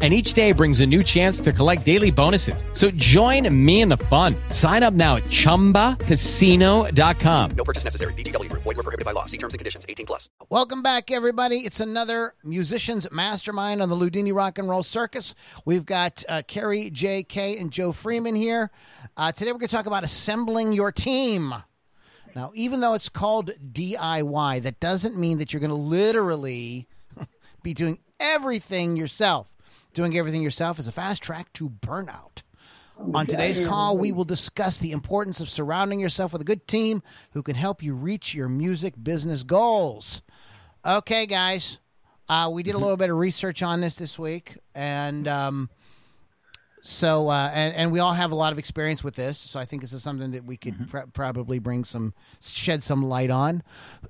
and each day brings a new chance to collect daily bonuses. So join me in the fun. Sign up now at ChumbaCasino.com. No purchase necessary. VGW. Void were prohibited by law. See terms and conditions. 18 plus. Welcome back, everybody. It's another Musicians Mastermind on the Ludini Rock and Roll Circus. We've got uh, Kerry, J.K., and Joe Freeman here. Uh, today we're going to talk about assembling your team. Now, even though it's called DIY, that doesn't mean that you're going to literally be doing everything yourself. Doing everything yourself is a fast track to burnout. On today's call, we will discuss the importance of surrounding yourself with a good team who can help you reach your music business goals. Okay, guys, uh, we did a little bit of research on this this week, and um, so uh, and and we all have a lot of experience with this. So I think this is something that we could pr- probably bring some shed some light on.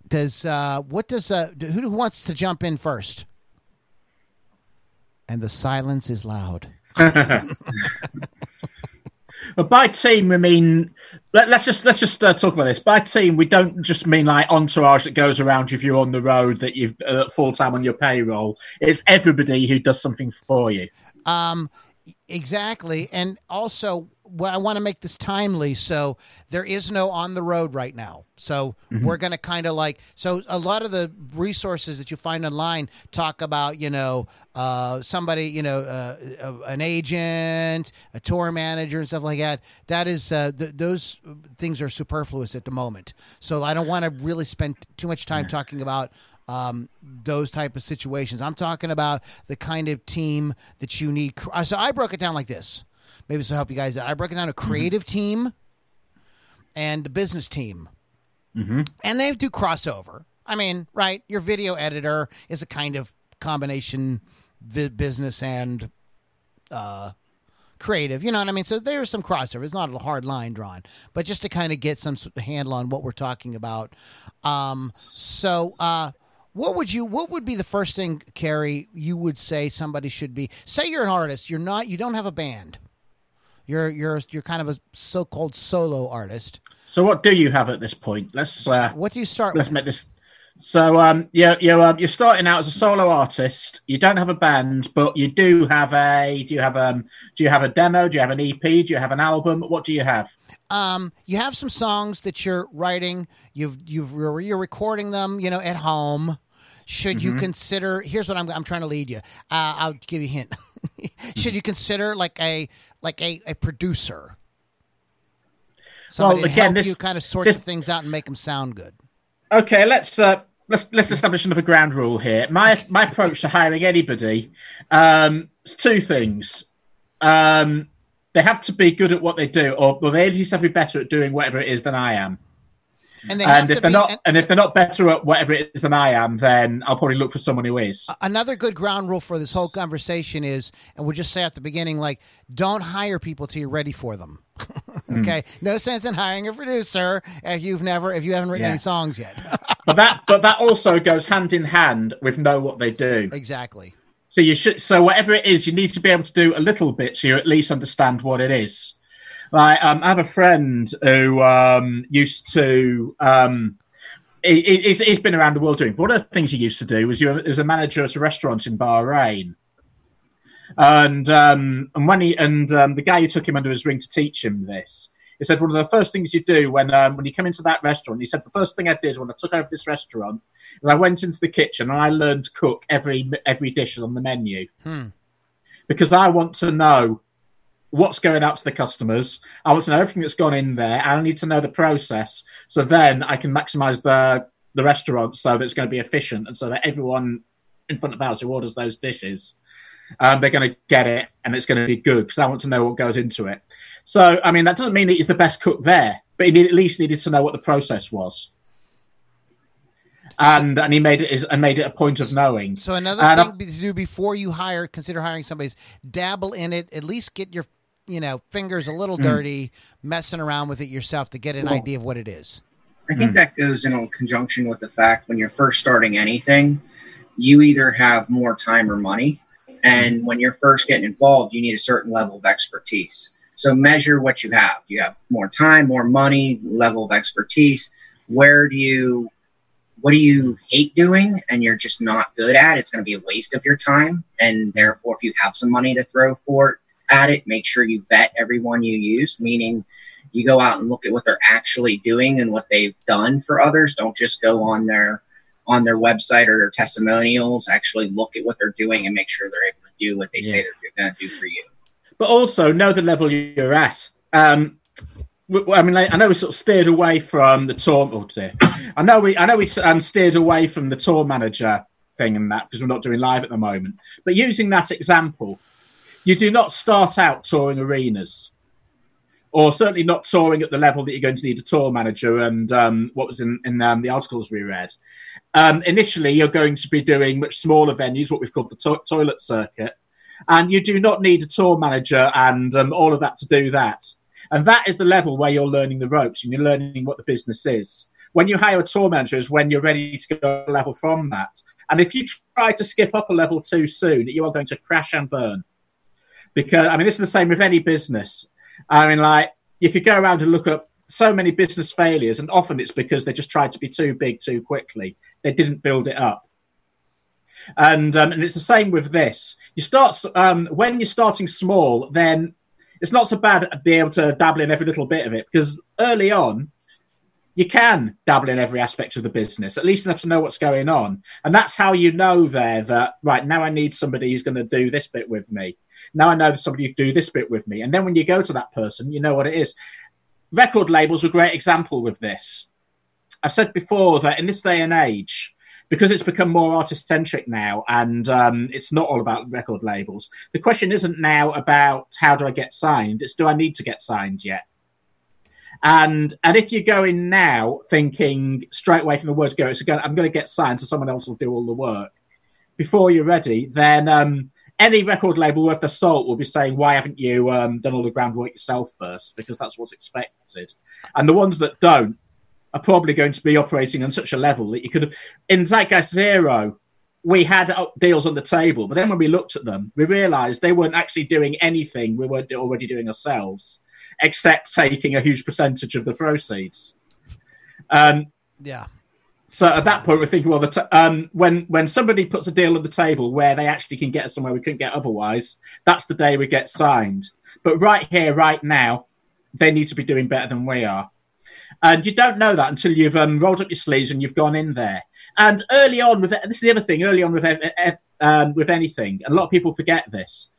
Does uh, what does uh, who wants to jump in first? And the silence is loud. But by team, we mean let, us just let's just uh, talk about this. By team, we don't just mean like entourage that goes around if you're on the road that you've uh, full time on your payroll. It's everybody who does something for you. Um, exactly, and also well, I want to make this timely. So there is no on the road right now. So we're going to kind of like so a lot of the resources that you find online talk about you know uh, somebody you know uh, uh, an agent, a tour manager, and stuff like that. That is uh, th- those things are superfluous at the moment. So I don't want to really spend too much time talking about um, those type of situations. I'm talking about the kind of team that you need. So I broke it down like this. Maybe this will help you guys out. I broke it down a creative team and a business team, and they do crossover. I mean, right? Your video editor is a kind of combination vi- business and uh, creative. You know what I mean? So there's some crossover. It's not a hard line drawn, but just to kind of get some handle on what we're talking about. Um, so, uh, what would you? What would be the first thing, Carrie? You would say somebody should be. Say you're an artist. You're not. You don't have a band. You're you're you're kind of a so-called solo artist. So, what do you have at this point? Let's uh, What do you start let's with? make this. So, um, you're you're um, you're starting out as a solo artist. You don't have a band, but you do have a. Do you have um? Do you have a demo? Do you have an EP? Do you have an album? What do you have? um, you have some songs that you're writing. You've you've you're, you're recording them, you know, at home. Should you consider? Here's what I'm I'm trying to lead you. Uh, I'll give you a hint. Should you consider like a like a, a producer? Somebody to again, help this- you kind of sort this- the things out and make them sound good. Okay, let's uh, let's let's establish another ground rule here. My my approach to hiring anybody um, is two things. Um, they have to be good at what they do, or well, they least have to be better at doing whatever it is than I am. And they have And to if they're be, not, and- and if they're not better at whatever it is than I am, then I'll probably look for someone who is. another good ground rule for this whole conversation is, and we'll just say at the beginning, like, don't hire people till you're ready for them. Hmm. okay, no sense in hiring a producer if you've never, if you haven't written Yeah. any songs yet. But that, but that also goes hand in hand with know what they do. exactly. So you should. So whatever it is, you need to be able to do a little bit, so you at least understand what it is. Like, um, I have a friend who um, used to. Um, he, he- he's, he's been around the world doing. But one of the things he used to do was he was a manager at a restaurant in Bahrain, and um, and when he and um, the guy who took him under his wing to teach him this, he said one of the first things you do when um, when you come into that restaurant. He said the first thing I did when I took over this restaurant is I went into the kitchen and I learned to cook every every dish on the menu Hmm. because I want to know what's going out to the customers. I want to know everything that's gone in there. I need to know the process, so then I can maximize the the restaurant so that it's going to be efficient, and so that everyone in front of the house who orders those dishes, um, they're going to get it, and it's going to be good because I want to know what goes into it. So, I mean, that doesn't mean that he's the best cook there, but he need, at least needed to know what the process was. And and he made it is and made it a point of knowing. So another And thing I'm- to do before you hire, consider hiring somebody is dabble in it. At least get your, you know, fingers a little Hmm. dirty, messing around with it yourself to get an idea of what it is. I think that goes in conjunction with the fact when you're first starting anything, you either have more time or money. And when you're first getting involved, you need a certain level of expertise. So measure what you have. You have more time, more money, level of expertise. Where do you, what do you hate doing and you're just not good at? It's going to be a waste of your time. And therefore, if you have some money to throw for it, at it, make sure you vet everyone you use, meaning you go out and look at what they're actually doing and what they've done for others. Don't just go on their on their website or their testimonials. Actually look at what they're doing and make sure they're able to do what they yeah. say they're going to do for you. But also know the level you're at. Um, I mean, I know we sort of steered away from the tour. Oh dear. I know we, I know we um, steered away from the tour manager thing and that because we're not doing live at the moment. But using that example, you do not start out touring arenas or certainly not touring at the level that you're going to need a tour manager. And um, what was in, in um, the articles we read, um, initially you're going to be doing much smaller venues, what we've called the to- toilet circuit, and you do not need a tour manager and um, all of that to do that. And that is the level where you're learning the ropes and you're learning what the business is. When you hire a tour manager is when you're ready to go a level from that. And if you try to skip up a level too soon, you are going to crash and burn. Because I mean, this is the same with any business I mean, like you could go around and look up so many business failures, and often it's because they just tried to be too big too quickly. They didn't build it up. And um, and it's the same with this. You start um, when you're starting small, then it's not so bad to be able to dabble in every little bit of it because early on you can dabble in every aspect of the business, at least enough to know what's going on. And that's how you know there that, right, now I need somebody who's going to do this bit with me. Now I know somebody who do this bit with me. And then when you go to that person, you know what it is. Record labels are a great example with this. I've said before that in this day and age, because it's become more artist centric now and um, it's not all about record labels, the question isn't now about how do I get signed, it's do I need to get signed yet? And and if you go in now thinking straight away from the word go, it's going, I'm going to get signed, so someone else will do all the work. Before you're ready, then um, any record label worth their salt will be saying, "Why haven't you um, done all the groundwork yourself first? Because that's what's expected." And the ones that don't are probably going to be operating on such a level that you could have. In Zeitgeist Zero, we had deals on the table, but then when we looked at them, we realised they weren't actually doing anything we weren't already doing ourselves except taking a huge percentage of the proceeds. Um, yeah. So at that point, we're thinking, well, t- um, when when somebody puts a deal on the table where they actually can get us somewhere we couldn't get otherwise, that's the day we get signed. But right here, right now, they need to be doing better than we are. And you don't know that until you've um, rolled up your sleeves and you've gone in there. And early on, with this is the other thing. Early on with um, with anything, a lot of people forget this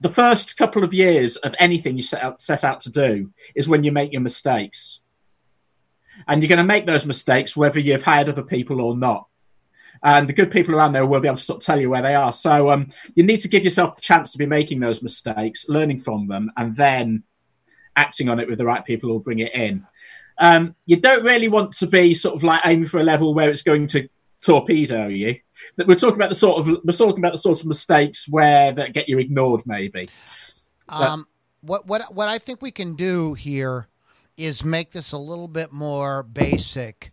the first couple of years of anything you set out, set out to do is when you make your mistakes. And you're going to make those mistakes whether you've hired other people or not. And the good people around there will be able to sort of tell you where they are. So um, you need to give yourself the chance to be making those mistakes, learning from them, and then acting on it with the right people who will bring it in. Um, you don't really want to be sort of like aiming for a level where it's going to torpedo you. We're talking about the sort of we're talking about the sort of mistakes where that get you ignored, maybe. Um, what what what I think we can do here is make this a little bit more basic.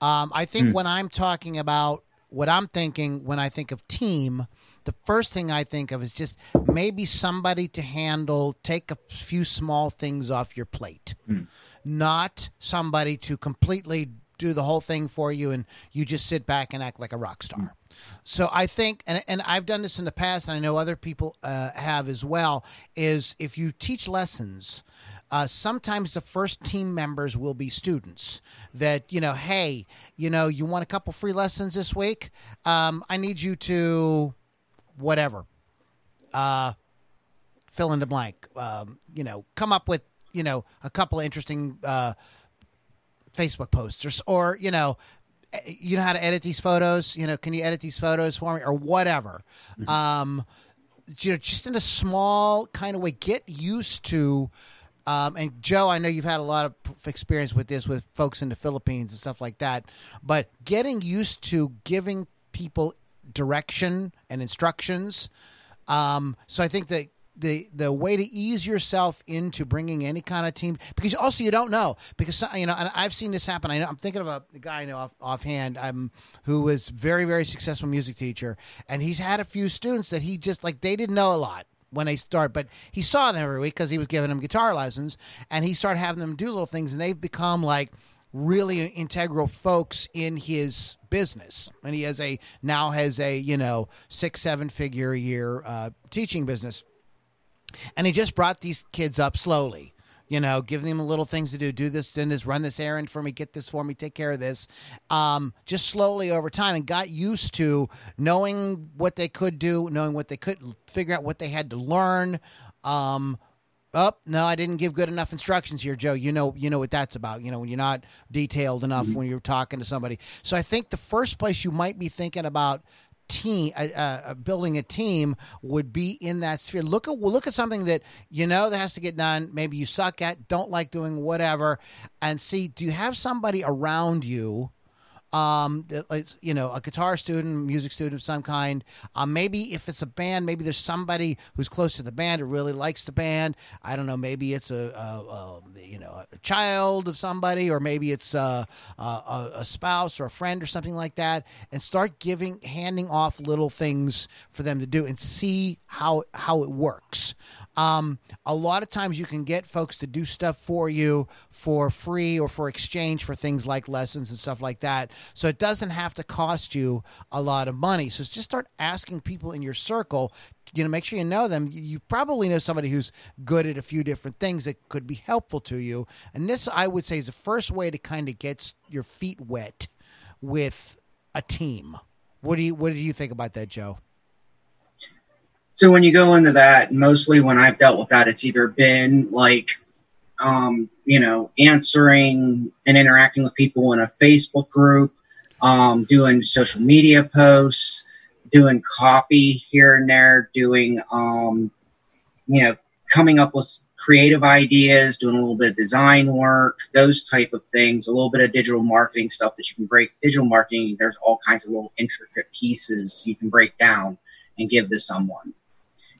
Um, I think mm. when I'm talking about what I'm thinking when I think of team, the first thing I think of is just maybe somebody to handle, take a few small things off your plate, mm. not somebody to completely do the whole thing for you and you just sit back and act like a rock star. So I think, and, and I've done this in the past, and I know other people uh, have as well, is if you teach lessons, uh, sometimes the first team members will be students that, you know, hey, you know, you want a couple free lessons this week? Um, I need you to whatever, uh, fill in the blank, um, you know, come up with, you know, a couple of interesting uh, Facebook posts or, or you know, you know how to edit these photos. You know, can you edit these photos for me or whatever? Mm-hmm. Um, you know, just in a small kind of way, get used to. Um, and Joe, I know you've had a lot of experience with this with folks in the Philippines and stuff like that, but getting used to giving people direction and instructions. Um, so I think that the the way to ease yourself into bringing any kind of team because also you don't know because you know and I've seen this happen. I know I'm thinking of a guy I know off, offhand um, who was very very successful music teacher and he's had a few students that he just like they didn't know a lot when they start, but he saw them every week because he was giving them guitar lessons, and he started having them do little things, and they've become like really integral folks in his business. And he has a now has a you know six seven figure a year uh, teaching business, and he just brought these kids up slowly. You know, giving them little things to do. Do this, then this, run this errand for me, get this for me, take care of this. Um, just slowly over time, and got used to knowing what they could do, knowing what they could figure out, what they had to learn. Um, Oh no, I didn't give good enough instructions here, Joe. You know, you know what that's about. You know, when you're not detailed enough Mm-hmm. when you're talking to somebody. So I think the first place you might be thinking about team building a team would be in that sphere. Look at look at something that you know that has to get done. Maybe you suck at, don't like doing, whatever, and see. Do you have somebody around you? Um, it's, you know, a guitar student, music student of some kind. Um, maybe if it's a band, maybe there's somebody who's close to the band who really likes the band. I don't know. Maybe it's a, a, a you know a child of somebody, or maybe it's a, a, a spouse or a friend or something like that. And start giving, handing off little things for them to do, and see how how it works. Um, a lot of times you can get folks to do stuff for you for free or for exchange for things like lessons and stuff like that. So it doesn't have to cost you a lot of money. So just start asking people in your circle. You know, make sure you know them. You- probably know somebody who's good at a few different things that could be helpful to you. And this, I would say, is the first way to kind of get your feet wet with a team. What do you What do you think about that, Joe? So when you go into that, mostly when I've dealt with that, it's either been like, um, you know, answering and interacting with people in a Facebook group, um, doing social media posts, doing copy here and there, doing, um, you know, coming up with creative ideas, doing a little bit of design work, those type of things, a little bit of digital marketing stuff that you can break. Digital marketing, there's all kinds of little intricate pieces you can break down and give to someone.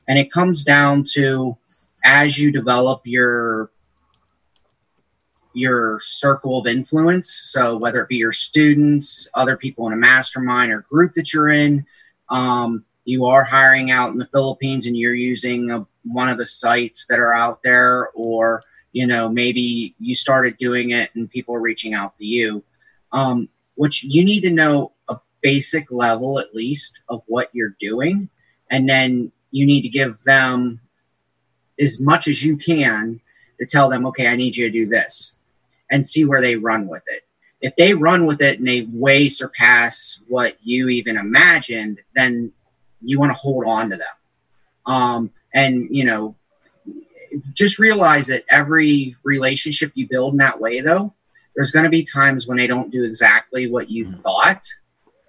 And it comes down to as you develop your your circle of influence, so whether it be your students, other people in a mastermind or group that you're in, um, you are hiring out in the Philippines and you're using a, one of the sites that are out there, or you know maybe you started doing it and people are reaching out to you. Um, which you need to know a basic level at least of what you're doing, and then you need to give them as much as you can to tell them, okay, I need you to do this, and see where they run with it. If they run with it and they way surpass what you even imagined, then you want to hold on to them. Um, and you know, just realize that every relationship you build in that way, though, there's going to be times when they don't do exactly what you thought,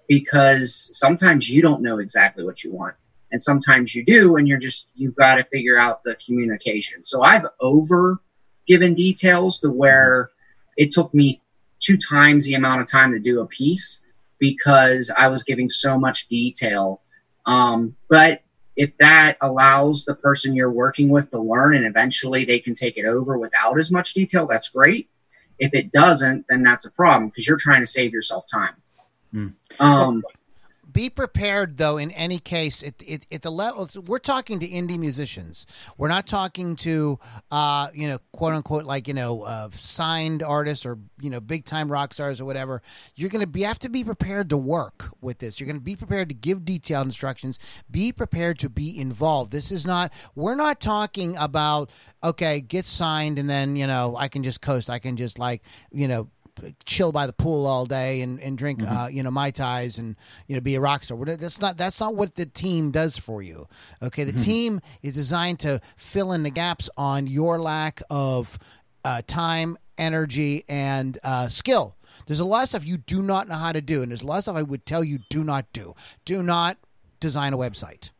because sometimes you don't know exactly what you want and sometimes you do and you're just you've got to figure out the communication. So i've over given details to where it took me two times the amount of time to do a piece because i was giving so much detail. Um, but if that allows the person you're working with to learn and eventually they can take it over without as much detail that's great. If it doesn't then that's a problem because you're trying to save yourself time. Um, be prepared though in any case at, at, at the level we're talking to indie musicians. We're not talking to uh, you know quote unquote like you know uh, signed artists or you know big time rock stars or whatever. You're to be have to be prepared to work with this. You're to be prepared to give detailed instructions. Be prepared to be involved. This is not we're not talking about okay get signed and then you know i can just coast. I can just like you know chill by the pool all day and, and drink uh, you know mai tais and you know be a rock star. That's not that's not what the team does for you. Okay, the team is designed to fill in the gaps on your lack of uh, time, energy, and uh, skill. There's a lot of stuff you do not know how to do, and there's a lot of stuff I would tell you do not do. Do not design a website.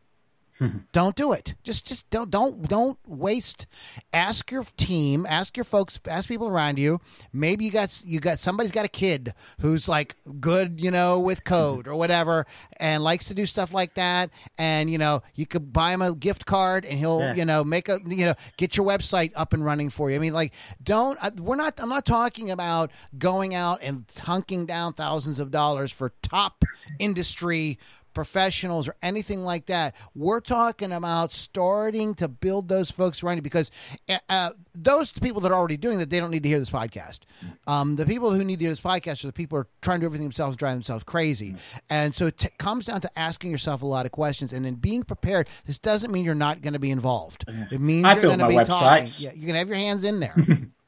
don't do it. Just just don't don't don't waste. Ask your team, ask your folks, ask people around you. Maybe you got you got somebody's got a kid who's like good, you know, with code or whatever, and likes to do stuff like that. And you know, you could buy him a gift card, and he'll Yeah. you know make a you know get your website up and running for you. I mean, like don't uh, we're not. I'm not talking about going out and hunking down thousands of dollars for top industry professionals or anything like that. We're talking about starting to build those folks around you because uh, uh, those people that are already doing that, they don't need to hear this podcast. Um, the people who need to hear this podcast are the people who are trying to do everything themselves, and drive themselves crazy. And so it t- comes down to asking yourself a lot of questions and then being prepared. This doesn't mean you're not going to be involved. It means I you're going to be talking. Yeah, you're going to have your hands in there.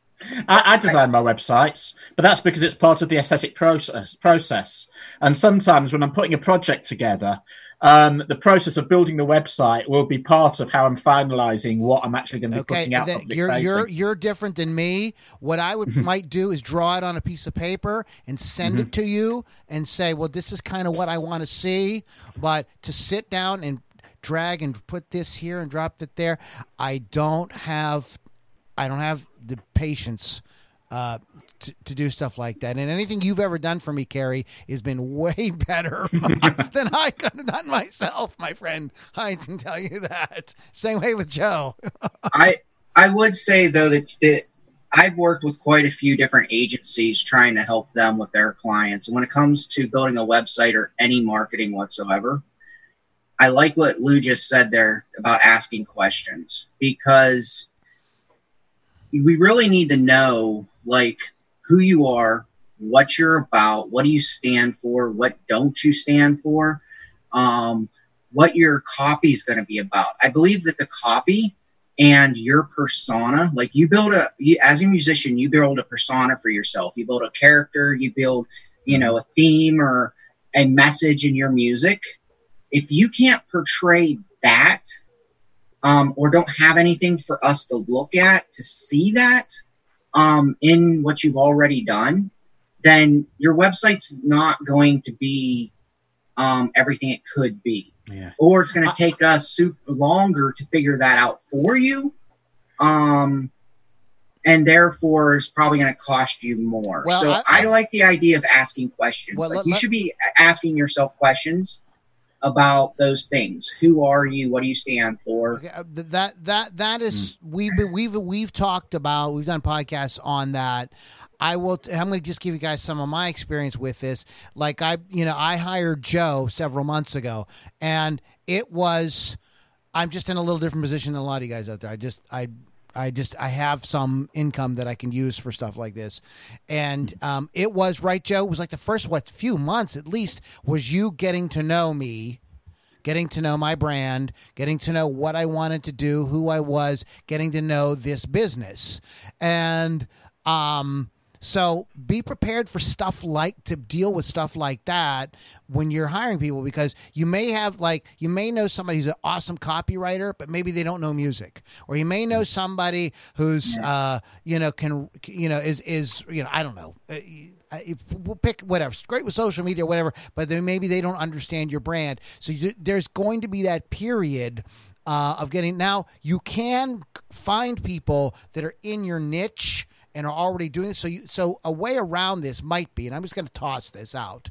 I, I design my websites, but that's because it's part of the aesthetic process. Process, and sometimes when I'm putting a project together, um, the process of building the website will be part of how I'm finalising what I'm actually going to be Okay, putting out. public you're you're you're different than me. What I would might do is draw it on a piece of paper and send Mm-hmm. it to you and say, "Well, this is kind of what I want to see." But to sit down and drag and put this here and drop it there, I don't have I don't have the patience uh, to, to do stuff like that. And anything you've ever done for me, Carrie, has been way better than I could have done myself, my friend. I can tell you that. Same way with Joe. I I would say though that, that I've worked with quite a few different agencies trying to help them with their clients. And when it comes to building a website or any marketing whatsoever, I like what Lou just said there about asking questions because we really need to know like who you are, what you're about, what do you stand for, what don't you stand for, um, what your copy is going to be about. I believe that the copy and your persona like you build a you, as a musician you build a persona for yourself you build a character you build you know a theme or a message in your music if you can't portray that um, or don't have anything for us to look at to see that um, in what you've already done then your website's not going to be um, everything it could be Yeah. or it's going to take us super longer to figure that out for you. Um, and therefore, it's probably going to cost you more. Well, so I- I, like the idea of asking questions. Well, like let- you let- should be asking yourself questions about those things. Who are you? What do you stand for? Okay, uh, that that that is we've been, we've we've talked about we've done podcasts on that. I will. I'm going to just give you guys some of my experience with this. Like I, you know, I hired Joe several months ago, and it was. I'm just in a little different position than a lot of you guys out there. I just I. I just I have some income that I can use for stuff like this, and um, it was right, Joe. It was like the first what few months at least was you getting to know me, getting to know my brand, getting to know what I wanted to do, who I was, getting to know this business. And um so be prepared for stuff like to deal with stuff like that when you're hiring people because you may have like you may know somebody who's an awesome copywriter but maybe they don't know music or you may know somebody who's uh you know can you know is is you know I don't know uh, uh, if we'll pick whatever. It's great with social media, whatever, but then maybe they don't understand your brand. So you, there's going to be that period uh, of getting. Now you can find people that are in your niche and are already doing this. So you, so a way around this might be, and I'm just going to toss this out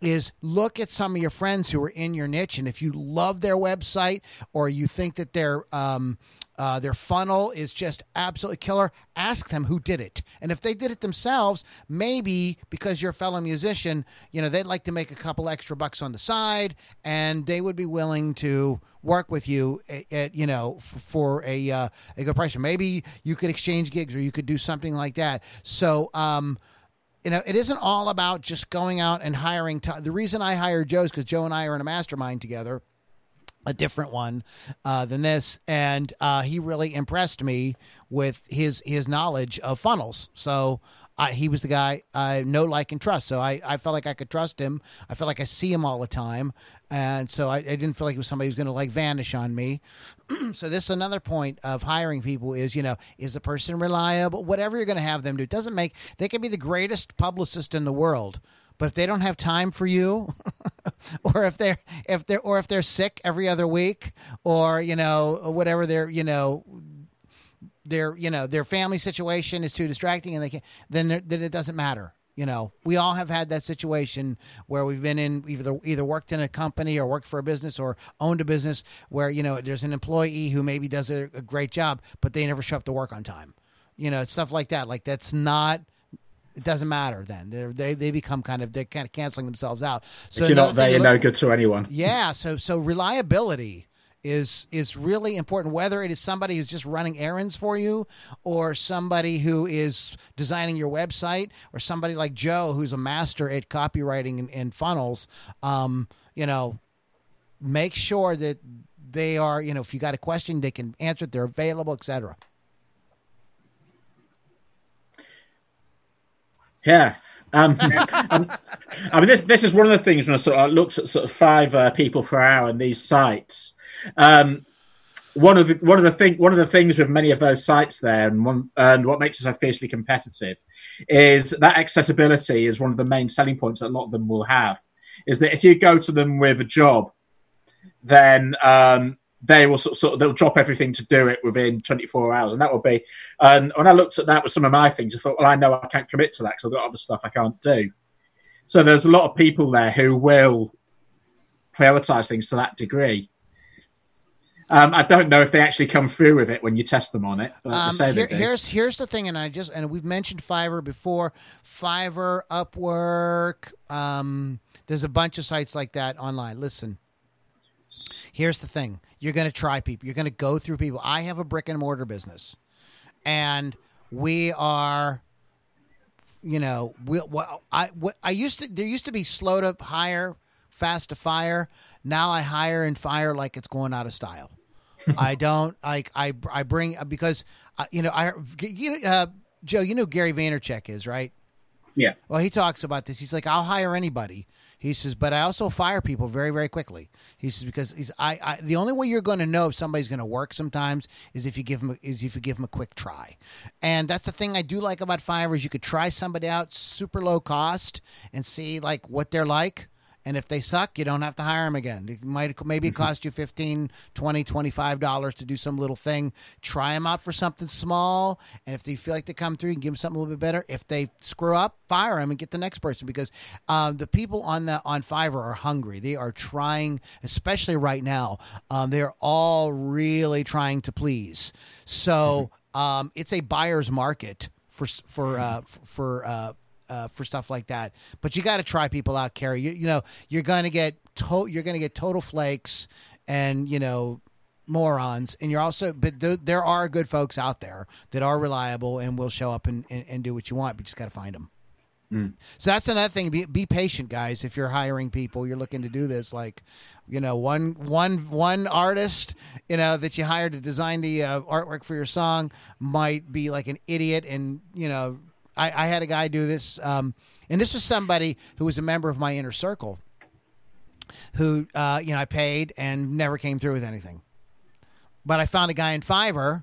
is look at some of your friends who are in your niche, and if you love their website or you think that their um, uh, their funnel is just absolutely killer, ask them who did it. And if they did it themselves, maybe because you're a fellow musician, you know they'd like to make a couple extra bucks on the side, and they would be willing to work with you at, at you know f- for a uh, a good price. Or maybe you could exchange gigs, or you could do something like that. So. Um, you know, it isn't all about just going out and hiring. T- the reason I hired Joe is because Joe and I are in a mastermind together, a different one uh, than this, and uh, he really impressed me with his his knowledge of funnels. So I, he was the guy I know, like, and trust. So I, I felt like I could trust him. I felt like I see him all the time, and so I, I didn't feel like it was somebody who's going to like vanish on me. so this is another point of hiring people is you know is the person reliable? Whatever you're going to have them do, it doesn't make they can be the greatest publicist in the world. But if they don't have time for you, or if they're if they're or if they're sick every other week, or you know whatever they're you know their you know their family situation is too distracting and they can then then it doesn't matter you know. We all have had that situation where we've been in either either worked in a company or worked for a business or owned a business where you know there's an employee who maybe does a, a great job but they never show up to work on time. You know stuff like that. Like that's not it doesn't matter then. They're, they they become kind of they're kind of canceling themselves out. So if you're not there, you're no good to anyone. yeah, so so reliability is is really important whether it is somebody who's just running errands for you or somebody who is designing your website or somebody like Joe who's a master at copywriting and, and funnels. Um you know make sure that they are you know if you got a question they can answer it they're available etc Yeah. Um, um, I mean, this this is one of the things when I sort of looked at sort of five uh, people per hour on these sites. Um, one of the one of the thing one of the things with many of those sites there, and one and what makes it so fiercely competitive, is that accessibility is one of the main selling points that a lot of them will have. Is that if you go to them with a job, then um, they will sort of, sort of they'll drop everything to do it within 24 hours, and that will be. And when I looked at that with some of my things, I thought, well, I know I can't commit to that because I've got other stuff I can't do. So there's a lot of people there who will prioritize things to that degree. Um, I don't know if they actually come through with it when you test them on it. But Um, here- here's here's the thing, and I just and we've mentioned Fiverr before. Fiverr, Upwork. Um, there's a bunch of sites like that online. Listen, here's the thing: you're going to try people. You're going to go through people. I have a brick and mortar business, and we are. You know, we, well, I what, I used to there used to be slow to hire, fast to fire. Now I hire and fire like it's going out of style. I don't like I I bring because uh, you know I you know uh, Joe you know Gary Vaynerchuk is right Yeah. well he talks about this he's like I'll hire anybody he says but I also fire people very very quickly. He says because he's I, I the only way you're going to know if somebody's going to work sometimes is if you give them is if you give them a quick try. And that's the thing I do like about Fiverr is you could try somebody out super low cost and see like what they're like and if they suck, you don't have to hire them again. It might maybe it cost you 15, 20, 25 dollars to do some little thing. Try them out for something small, and if they feel like they come through, you can give them something a little bit better. If they screw up, fire them and get the next person because um, the people on the on Fiverr are hungry. They are trying, especially right now. Um, they're all really trying to please. So um, it's a buyer's market for for uh, for uh, uh, for stuff like that. But you got to try people out, Carrie. You, you know, you're gonna get to- you're gonna get total flakes and you know morons, and you're also but th- there are good folks out there that are reliable and will show up and, and, and do what you want. But you just got to find them. So that's another thing. Be, be patient, guys. If you're hiring people, you're looking to do this. Like, you know, one one one artist, you know, that you hired to design the uh, artwork for your song might be like an idiot, and you know, I, I had a guy do this, um, and this was somebody who was a member of my inner circle, who uh, you know I paid and never came through with anything. But I found a guy in Fiverr,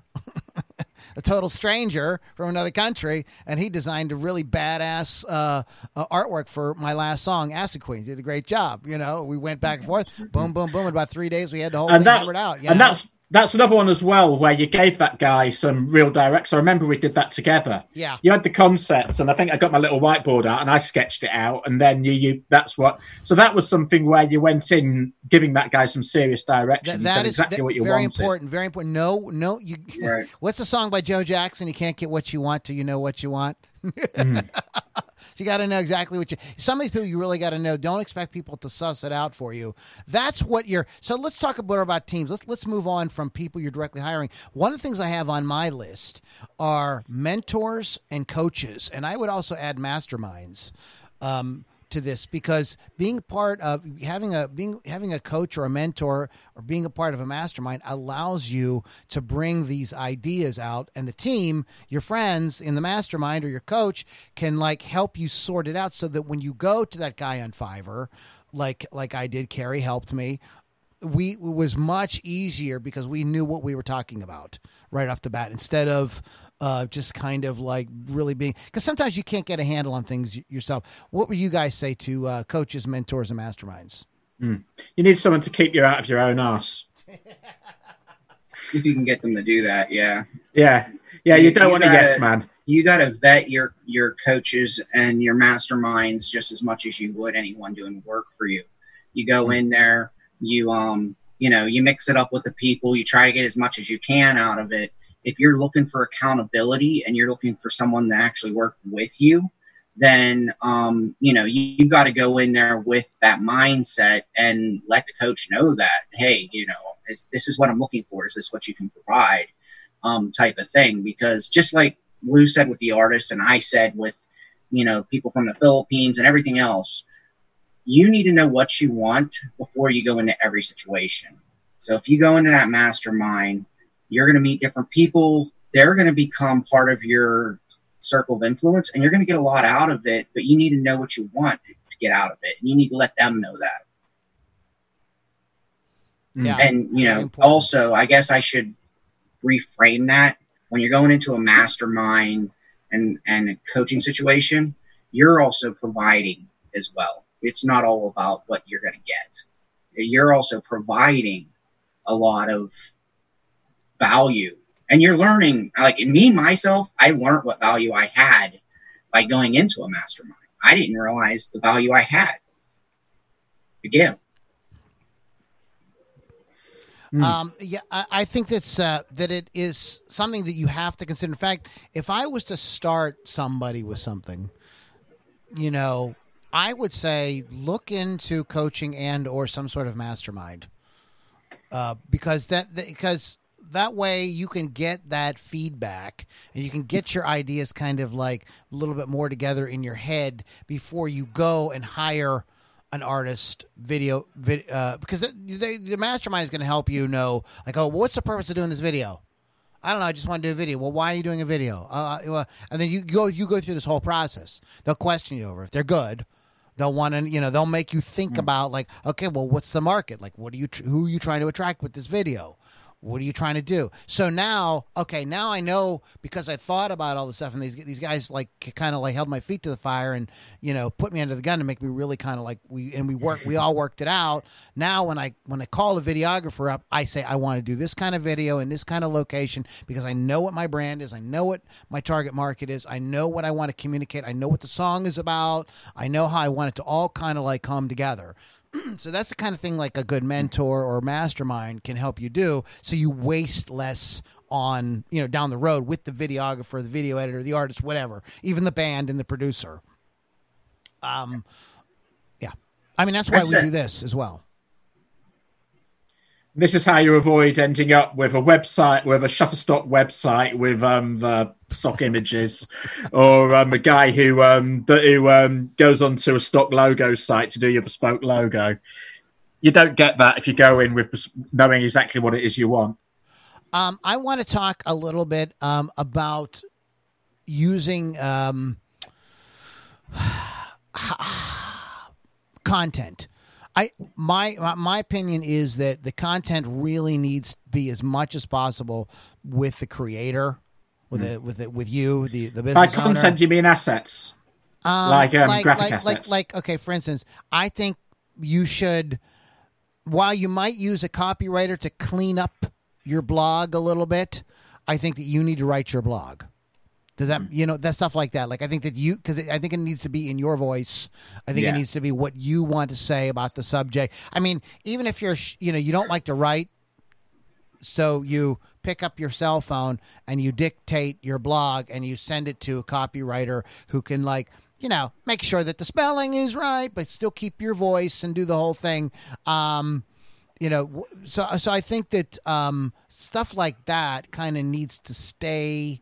a total stranger from another country, and he designed a really badass uh, uh, artwork for my last song, Acid Queen. Did a great job. You know, we went back and forth, boom, boom, boom. In about three days, we had the whole and thing that, hammered out. and know? that's that's another one as well where you gave that guy some real directs. I remember we did that together. Yeah. you had the concept, and I think I got my little whiteboard out and I sketched it out, and then you, you that's what. So that was something where you went in giving that guy some serious direction. That, that is exactly that- what you very wanted. important. Very important. No, no. You. Right. What's the song by Joe Jackson? You can't get what you want till you know what you want. Hmm. So you got to know exactly what you. Some of these people you really got to know. Don't expect people to suss it out for you. That's what you're. So let's talk a bit about teams. Let's let's move on from people you're directly hiring. One of the things I have on my list are mentors and coaches, and I would also add masterminds. Um, to this because being part of having a being having a coach or a mentor or being a part of a mastermind allows you to bring these ideas out and the team your friends in the mastermind or your coach can like help you sort it out so that when you go to that guy on Fiverr like like I did Carrie helped me we it was much easier because we knew what we were talking about right off the bat instead of uh, just kind of like really being because sometimes you can't get a handle on things yourself. What would you guys say to uh, coaches, mentors, and masterminds? You need someone to keep you out of your own ass. If you can get them to do that, yeah. Yeah, yeah. You You- don't you want gotta- yes man. You got to vet your your coaches and your masterminds just as much as you would anyone doing work for you. You go in there, you um, you know, you mix it up with the people. You try to get as much as you can out of it. If you're looking for accountability and you're looking for someone to actually work with you, then um, you know you, you got to go in there with that mindset and let the coach know that hey, you know, this, this is what I'm looking for. Is this what you can provide? Um, type of thing. Because just like Lou said with the artist, and I said with you know people from the Philippines and everything else, you need to know what you want before you go into every situation. So if you go into that mastermind, you're going to meet different people. They're going to become part of your circle of influence, and you're going to get a lot out of it. But you need to know what you want to, to get out of it, and you need to let them know that. Hmm. Yeah. and you know important. also i guess i should reframe that when you're going into a mastermind and and a coaching situation you're also providing as well it's not all about what you're going to get you're also providing a lot of value and you're learning like me myself i learned what value i had by going into a mastermind i didn't realize the value i had to give Mm. Um, yeah, I, I think that's uh, that it is something that you have to consider. In fact, if I was to start somebody with something, you know, I would say look into coaching and or some sort of mastermind, uh, because that because that way you can get that feedback and you can get your ideas kind of like a little bit more together in your head before you go and hire an artist video vid, uh, because the, mastermind is going to help you know like oh what's the purpose of doing this video I don't know. I just want to do a video. Well, why are you doing a video? Uh, well, and then you go you go through this whole process. They'll question you over if they're good. They'll want to you know they'll make you think hmm. about like okay, well, what's the market? Like, what are you tr- who are you trying to attract with this video? What are you trying to do? So now, okay, now I know because I thought about all this stuff, and these these guys like kind of like held my feet to the fire, and you know put me under the gun to make me really kind of like we and we work we all worked it out. Now when I when I call a videographer up, I say I want to do this kind of video in this kind of location because I know what my brand is, I know what my target market is, I know what I want to communicate, I know what the song is about, I know how I want it to all kind of like come together so that's the kind of thing like a good mentor or mastermind can help you do so you waste less on you know down the road with the videographer the video editor the artist whatever even the band and the producer. Um yeah. I mean that's why That's we it. do this as well This is how you avoid ending up with a website with a Shutterstock website with um, the stock images, or um, a guy who um, that, who um, goes onto a stock logo site to do your bespoke logo. You don't get that if you go in with bes- knowing exactly what it is you want. Um, I want to talk a little bit um, about using um, content. I my my- opinion is that the content really needs to be as much as possible with the creator, with it with it with you, the the By business owner. content, you mean assets. Um, Like, um, graphic like, like, assets. like, okay, for instance, I think you should, while you might use a copywriter to clean up your blog a little bit, I think that you need to write your blog. Does that, you know, that stuff like that? Like, I think that you, because I think it needs to be in your voice. I think Yeah. it needs to be what you want to say about the subject. I mean, even if you're, you know, you don't like to write, so you pick up your cell phone and you dictate your blog and you send it to a copywriter who can like you know make sure that the spelling is right but still keep your voice and do the whole thing um you know so so i think that um stuff like that kind of needs to stay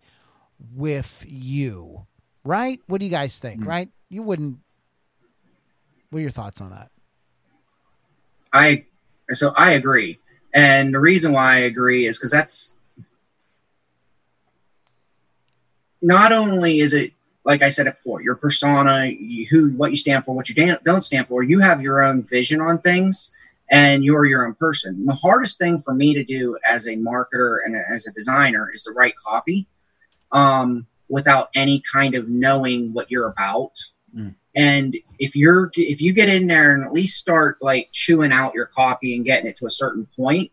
with you right? What do you guys think hmm. right? You wouldn't what are your thoughts on that? I so I agree, and the reason why I agree is because that's not only is it like I said it before, your persona, who, what you stand for, what you dan- don't stand for. You have your own vision on things, and you're your own person. The hardest thing for me to do as a marketer and as a designer is to write copy, um, without any kind of knowing what you're about. Mm. And if you're if you get in there and at least start like chewing out your copy and getting it to a certain point,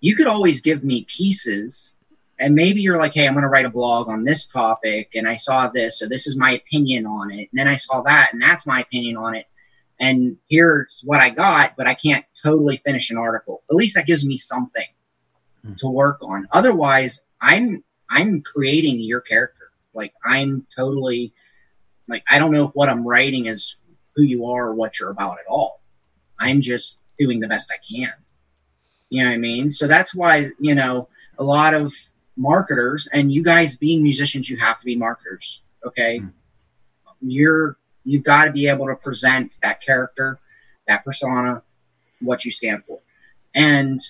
you could always give me pieces and maybe you're like, hey, I'm going to write a blog on this topic, and I saw this, so this is my opinion on it. And then I saw that, and that's my opinion on it. And here's what I got, but I can't totally finish an article. At least that gives me something Hmm. to work on. Otherwise, I'm I'm creating your character. Like I'm totally like I don't know if what I'm writing is who you are or what you're about at all. I'm just doing the best I can. You know what I mean? So that's why, you know, a lot of marketers and you guys being musicians, you have to be marketers. Okay. Hmm. You're you've got to be able to present that character, that persona, what you stand for. And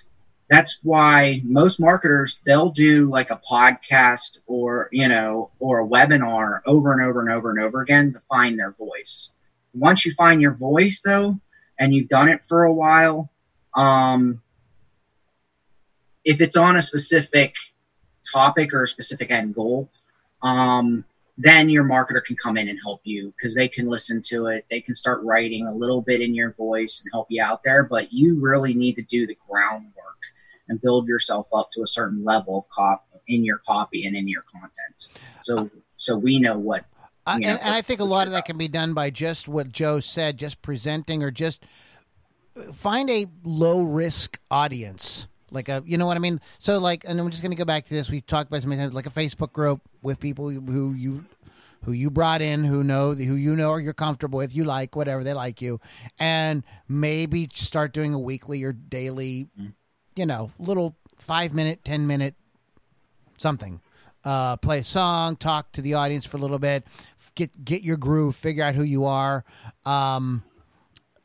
that's why most marketers they'll do like a podcast or you know or a webinar over and over and over and over again to find their voice. Once you find your voice though and you've done it for a while um, if it's on a specific topic or a specific end goal um, then your marketer can come in and help you because they can listen to it. They can start writing a little bit in your voice and help you out there but you really need to do the groundwork and build yourself up to a certain level of cop in your copy and in your content. So so we know what. Uh, you know, and, and I think a lot of that can be done by just what Joe said, just presenting or just find a low risk audience. Like a, you know what I mean? So like, and I'm just going to go back to this. We talked about something like a Facebook group with people who you, who you brought in, who know, who you know, or you're comfortable with, you like, whatever they like you, and maybe start doing a weekly or daily, you know, little five minute, ten minute something. Uh, play a song, talk to the audience for a little bit, get get your groove, figure out who you are, um,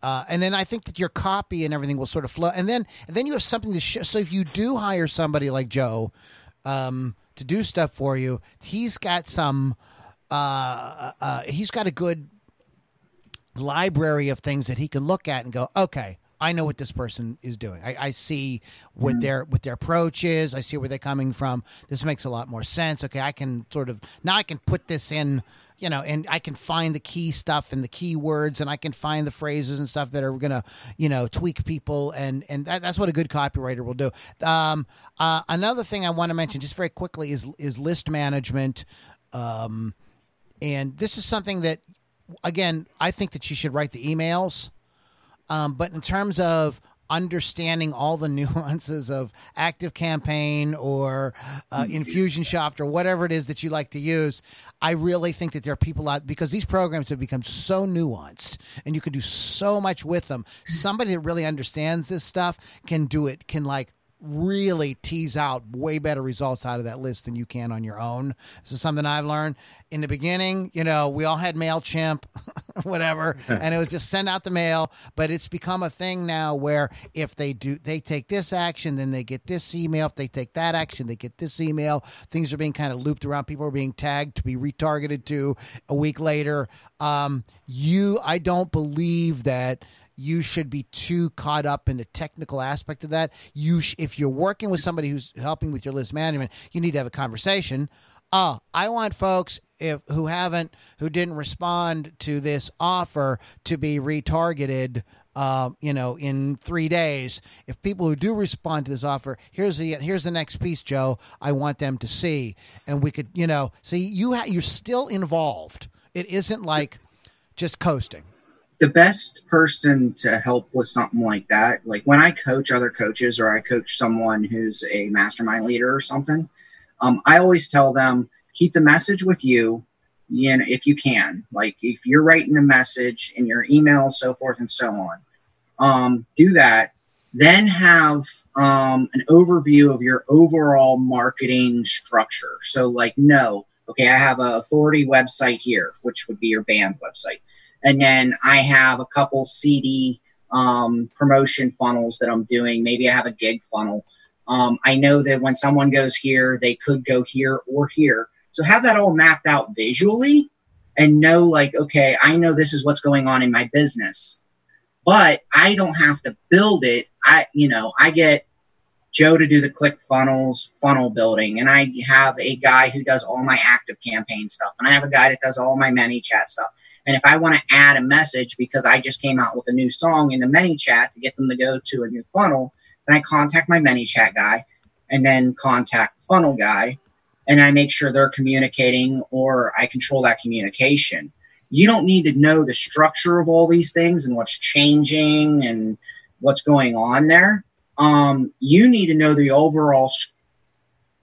uh, and then I think that your copy and everything will sort of flow. And then and then you have something to show. So if you do hire somebody like Joe um, to do stuff for you, he's got some. Uh, uh, he's got a good library of things that he can look at and go, okay, I know what this person is doing. I, I see what their what their approach is. I see where they're coming from. This makes a lot more sense. Okay, I can sort of now I can put this in, you know, and I can find the key stuff and the key words, and I can find the phrases and stuff that are gonna, you know, tweak people, and and that, that's what a good copywriter will do. Um, uh, another thing I want to mention just very quickly is is list management. Um, and this is something that again i think that you should write the emails um, but in terms of understanding all the nuances of ActiveCampaign or uh, infusionsoft or whatever it is that you like to use i really think that there are people out because these programs have become so nuanced and you can do so much with them. Somebody that really understands this stuff can do it can like really tease out way better results out of that list than you can on your own. This is something I've learned. In the beginning, you know, we all had MailChimp, whatever, and it was just send out the mail. But it's become a thing now where if they do, they take this action, then they get this email. If they take that action, they get this email. Things are being kind of looped around. People are being tagged to be retargeted to a week later. Um, you, I don't believe that you should be too caught up in the technical aspect of that. You, sh- if you're working with somebody who's helping with your list management, you need to have a conversation. Oh, I want folks if who haven't, who didn't respond to this offer to be retargeted. Uh, you know, in three days, if people who do respond to this offer, here's the here's the next piece, Joe. I want them to see, and we could, you know, see you ha- you're still involved. It isn't like just coasting. The best person to help with something like that, like when I coach other coaches or I coach someone who's a mastermind leader or something, um, I always tell them keep the message with you, you know, if you can. Like if you're writing a message in your email, so forth and so on, um, do that. Then have um, an overview of your overall marketing structure. So, like, no, okay, I have a authority website here, which would be your band website and then I have a couple CD um, promotion funnels that I'm doing. Maybe I have a gig funnel. Um, I know that when someone goes here, they could go here or here. So have that all mapped out visually and know, like, okay, I know this is what's going on in my business, but I don't have to build it. I, you know, I get Joe to do the click funnels, funnel building, and I have a guy who does all my active campaign stuff, and I have a guy that does all my ManyChat stuff. And if I want to add a message because I just came out with a new song in the ManyChat to get them to go to a new funnel, then I contact my ManyChat guy and then contact the funnel guy and I make sure they're communicating or I control that communication. You don't need to know the structure of all these things and what's changing and what's going on there. Um, you need to know the overall s-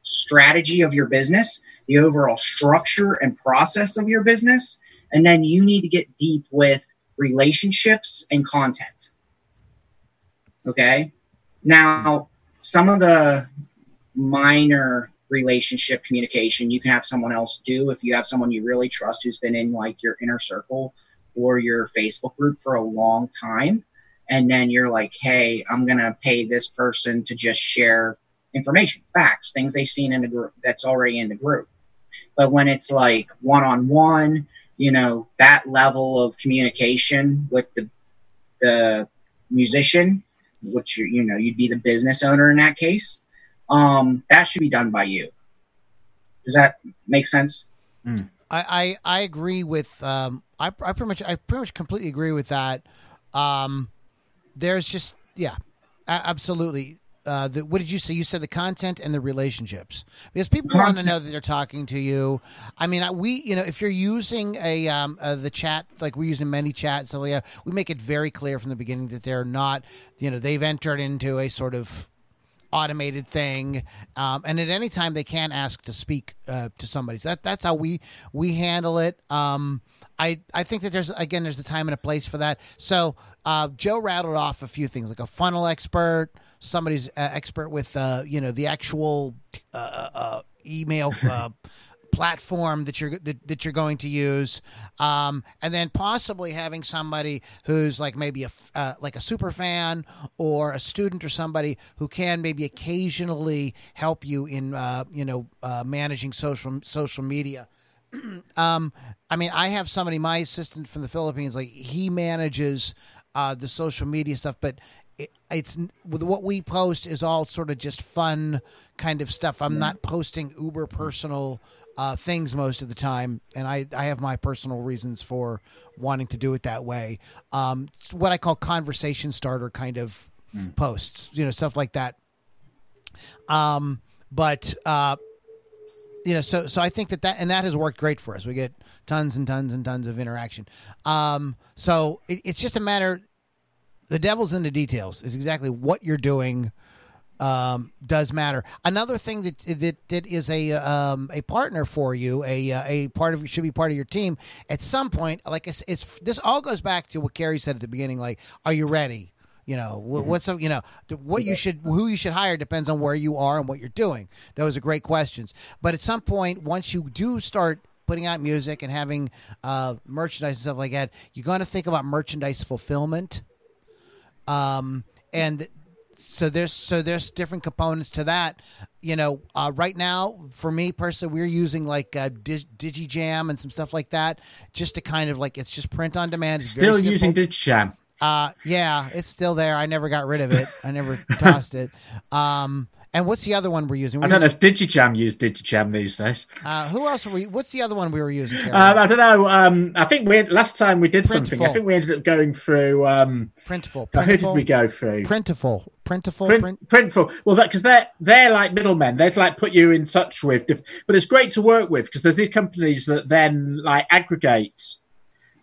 strategy of your business, the overall structure and process of your business, and then you need to get deep with relationships and content. Okay. Now, some of the minor relationship communication you can have someone else do if you have someone you really trust who's been in like your inner circle or your Facebook group for a long time. And then you're like, hey, I'm going to pay this person to just share information, facts, things they've seen in the group that's already in the group. But when it's like one on one, you know, that level of communication with the, the musician, which you, you know, you'd be the business owner in that case, um, that should be done by you. Does that make sense? I, I, I agree with um I, I pretty much I pretty much completely agree with that. Um, there's just yeah, a- absolutely. Uh, the, what did you say? You said the content and the relationships because people want to know that they're talking to you. I mean, I- we you know if you're using a um uh, the chat like we're using ManyChat so yeah we make it very clear from the beginning that they're not you know they've entered into a sort of automated thing, um, and at any time they can ask to speak uh, to somebody. So that that's how we we handle it. Um, I I think that there's again there's a time and a place for that. So uh, Joe rattled off a few things like a funnel expert, somebody's uh, expert with uh, you know the actual uh, uh, email. Uh, platform that you're that, that you're going to use um, and then possibly having somebody who's like maybe a uh, like a super fan or a student or somebody who can maybe occasionally help you in uh, you know uh, managing social social media um, I mean, I have somebody, my assistant from the Philippines, like he manages uh, the social media stuff, but it, it's with what we post is all sort of just fun kind of stuff. I'm not posting uber personal uh, things most of the time, and I, I have my personal reasons for wanting to do it that way. Um, what I call conversation starter kind of posts, you know, stuff like that. Um, but uh, you know so so i think that that and that has worked great for us we get tons and tons and tons of interaction um so it, it's just a matter the devil's in the details is exactly what you're doing um does matter. Another thing that that that is a um a partner for you a uh, a part of should be part of your team at some point like it's, it's this all goes back to what Carrie said at the beginning like are you ready? You know wh- what's you know what you should who you should hire depends on where you are and what you're doing. Those are great questions. But at some point once you do start putting out music and having uh, merchandise and stuff like that you're going to think about merchandise fulfillment um, and so there's so there's different components to that you know uh, right now for me personally we're using like uh, Dig- DizzyJam and some stuff like that just to kind of like it's just print on demand it's Still using DizzyJam. Uh, yeah, it's still there. I never got rid of it. I never tossed it. Um, and what's the other one we're using? I We're don't know using- if DizzyJam use DizzyJam these days. uh, who else were we? What's the other one we were using? Um, I don't know. Um, I think we last time we did something. I think we ended up going through. Um, Printful. uh, who did we go through? Printful. Printful. Print, Print. Printful. Well, because they're they're like middlemen. They're like put you in touch with. diff- But it's great to work with because there's these companies that then like aggregate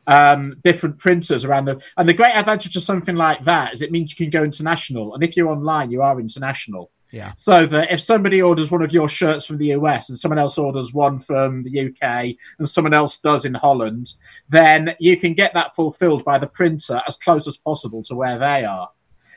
um, different printers around the. And the great advantage of something like that is it means you can go international. And if you're online, you are international. Yeah. So that if somebody orders one of your shirts from the US and someone else orders one from the UK and someone else does in Holland, then you can get that fulfilled by the printer as close as possible to where they are.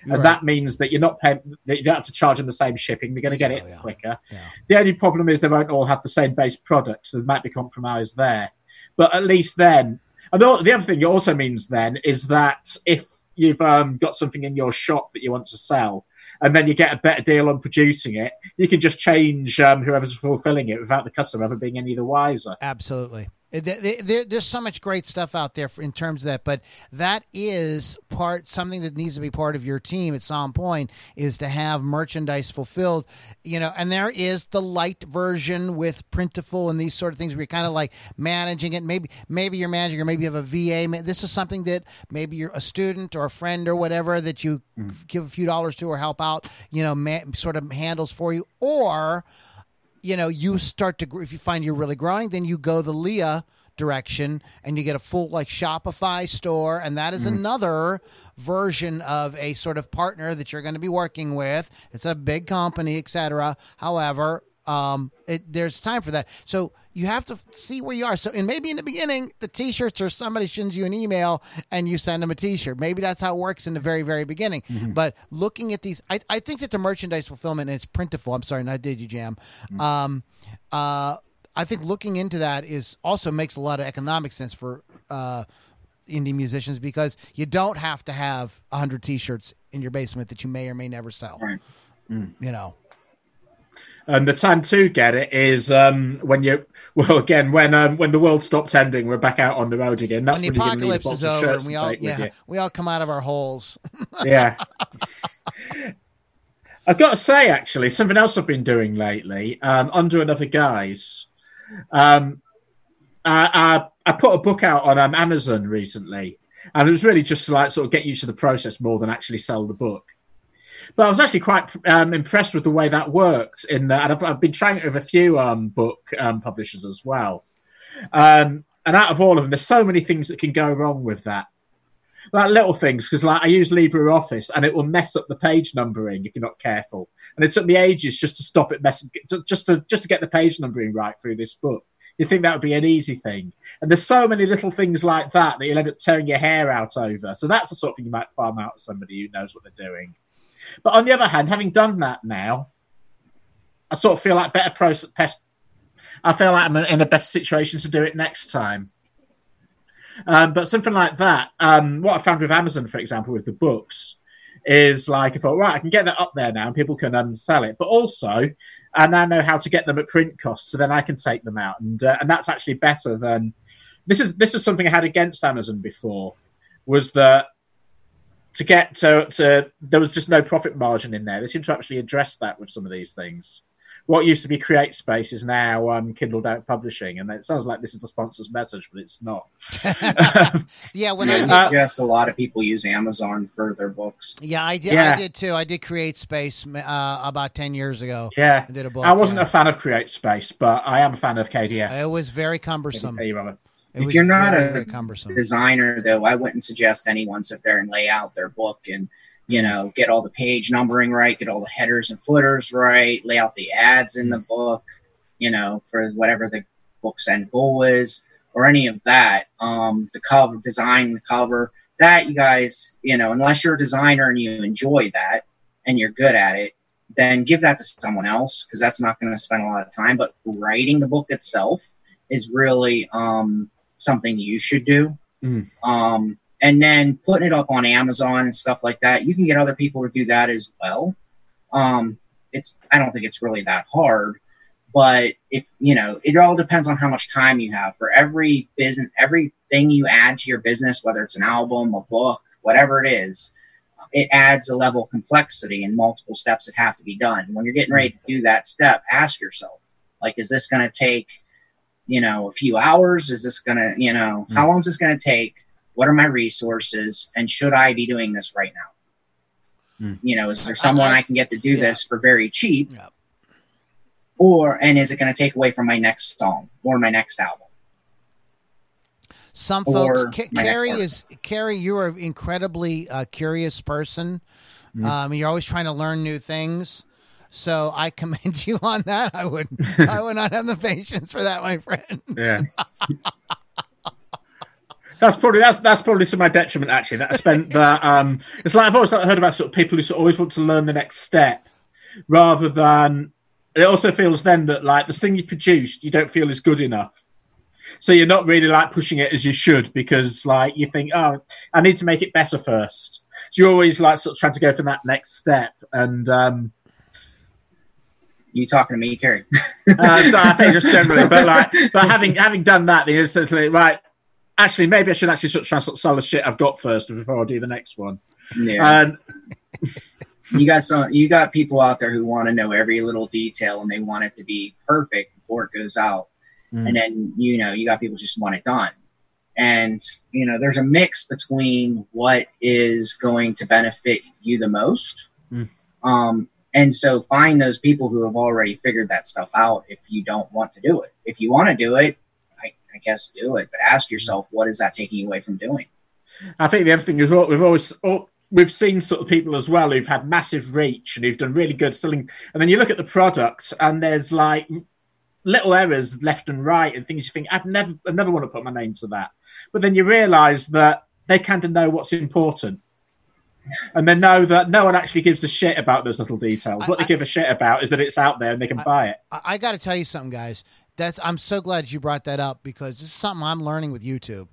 And Right. that means that you're not paying, that you don't have to charge them the same shipping. They're going to get it yeah. quicker. Yeah. The only problem is they won't all have the same base product, so there might be compromise there. But at least then, and the the other thing it also means then is that if you've um, got something in your shop that you want to sell, and then you get a better deal on producing it, you can just change um, whoever's fulfilling it without the customer ever being any the wiser. Absolutely. There- there- there- there's so much great stuff out there for, in terms of that, but that is part something that needs to be part of your team at some point is to have merchandise fulfilled, you know. And there is the light version with Printful and these sort of things where you're kind of like managing it. Maybe maybe you're managing, or maybe you have a VA. This is something that maybe you're a student or a friend or whatever that you mm. give a few dollars to or help out, you know, ma- sort of handles for you, or you know, you start to, if you find you're really growing, then you go the Leah direction and you get a full like Shopify store. And that is mm. another version of a sort of partner that you're going to be working with. It's a big company, etc. However, um, it, there's time for that. So you have to see where you are. So, and maybe in the beginning, the t-shirts or somebody sends you an email and you send them a t-shirt. Maybe that's how it works in the very, very beginning. But looking at these, I, I think that the merchandise fulfillment and it's Printful. I'm sorry, not DizzyJam. Um, uh, I think looking into that is also makes a lot of economic sense for uh, indie musicians because you don't have to have hundred T-shirts in your basement that you may or may never sell. Right. You know, And the time to get it is um, when you well again when um, when the world stops ending, we're back out on the road again. That's when the when need apocalypse is over and we all yeah we all come out of our holes. yeah. I've got to say, actually, something else I've been doing lately, um, under another guise. Um, I, I, I put a book out on um, Amazon recently, and it was really just to like sort of get used to the process more than actually sell the book. But I was actually quite um, impressed with the way that worked. In that, and I've, I've been trying it with a few um, book um, publishers as well. Um, and out of all of them, there's so many things that can go wrong with that like little things because like I use LibreOffice and it will mess up the page numbering if you're not careful. And it took me ages just to stop it messing, just to just to get the page numbering right through this book. You think that would be an easy thing, and there's so many little things like that that you'll end up tearing your hair out over. So that's the sort of thing you might farm out to somebody who knows what they're doing. But on the other hand, having done that now, I sort of feel like better process. I feel like I'm in a better situation to do it next time. Um, but something like that, um, what I found with Amazon, for example, with the books, is like I thought, right, I can get that up there now, and people can um, sell it. But also, I now know how to get them at print costs, so then I can take them out, and uh, and that's actually better than this is. This is something I had against Amazon before, was that to get to, to there was just no profit margin in there. They seem to actually address that with some of these things. What used to be CreateSpace is now um, Kindle Out Publishing, and it sounds like this is the sponsor's message, but it's not. yeah, when I I did, Uh, suggest a lot of people use Amazon for their books. yeah, I did. Yeah. I did too. I did CreateSpace uh, about ten years ago. Yeah, I did a book. I wasn't yeah. a fan of Create Space, but I am a fan of KDP. It was very cumbersome. Hey, Robert. It If you're not a cumbersome. Designer, though, I wouldn't suggest anyone sit there and lay out their book and you know get all the page numbering right, get all the headers and footers right, lay out the ads in the book, you know, for whatever the book's end goal is, or any of that. Um, the cover design, the cover, that you guys, you know, unless you're a designer and you enjoy that and you're good at it, then give that to someone else because that's not going to spend a lot of time. But writing the book itself is really um, something you should do. Mm. Um, and then putting it up on Amazon and stuff like that, you can get other people to do that as well. Um, it's I don't think it's really that hard, but if you know, it all depends on how much time you have. For every business, everything you add to your business, whether it's an album, a book, whatever it is, it adds a level of complexity and multiple steps that have to be done. When you're getting ready to do that step, ask yourself, like, is this going to take, you know, a few hours? Is this going to, you know, how long is this going to take? What are my resources? And should I be doing this right now? Mm. You know, is there someone I, can get to do Yeah. this for very cheap? Yep. Or, and is it going to take away from my next song or my next album? Some folks, Ca- my next Carrie is Carrie. You're an incredibly uh, curious person. Um, you're always trying to learn new things. So I commend you on that. I would, I would not have the patience for that, my friend. Yeah. That's probably that's that's probably to my detriment actually. That I spent that um it's like I've always heard about sort of people who sort of always want to learn the next step rather than it also feels then that like the thing you produced you don't feel is good enough. So you're not really like pushing it as you should because like you think, oh, I need to make it better first. So you're always like sort of trying to go for that next step. And um You talking to me, Kerry? uh, so I think just generally, but like, but having having done that, the instantly right. Actually, maybe I should actually sort of try and sell the shit I've got first before I do the next one. yeah. And you got some you got people out there who want to know every little detail and they want it to be perfect before it goes out Mm. and then you know you got people just want it done and you know there's a mix between what is going to benefit you the most Mm. um and so find those people who have already figured that stuff out if you don't want to do it. If you want to do it I, I guess do it but ask yourself what is that taking you away from doing? I think the other thing is what we've always oh, we've seen sort of people as well who've had massive reach and who've done really good selling, and then you look at the product and there's like little errors left and right and things you think I'd never I never want to put my name to that, but then you realise that they kind of know what's important. And they know that no one actually gives a shit about those little details. What I- they give a shit about is that it's out there and they can buy it. I, I got to tell you something, guys. That's I'm so glad you brought that up because this is something I'm learning with YouTube.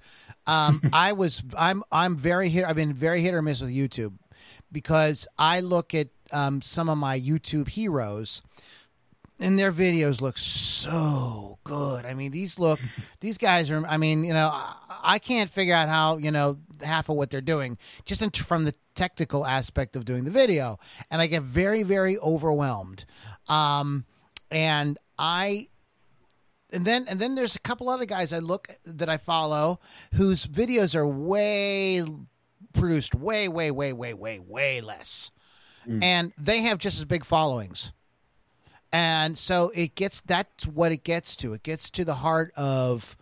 Um, I was I'm I'm very hit. I've been very hit or miss with YouTube because I look at um, some of my YouTube heroes and their videos look so good. I mean, these look, these guys are. I mean, you know, I, I can't figure out how you know half of what they're doing just in, from the technical aspect of doing the video, and I get very, very overwhelmed. Um, and I and then and then there's a couple other guys I look that I follow whose videos are way produced way way way way way way less and they have just as big followings and so it gets that's what it gets to. It gets to the heart of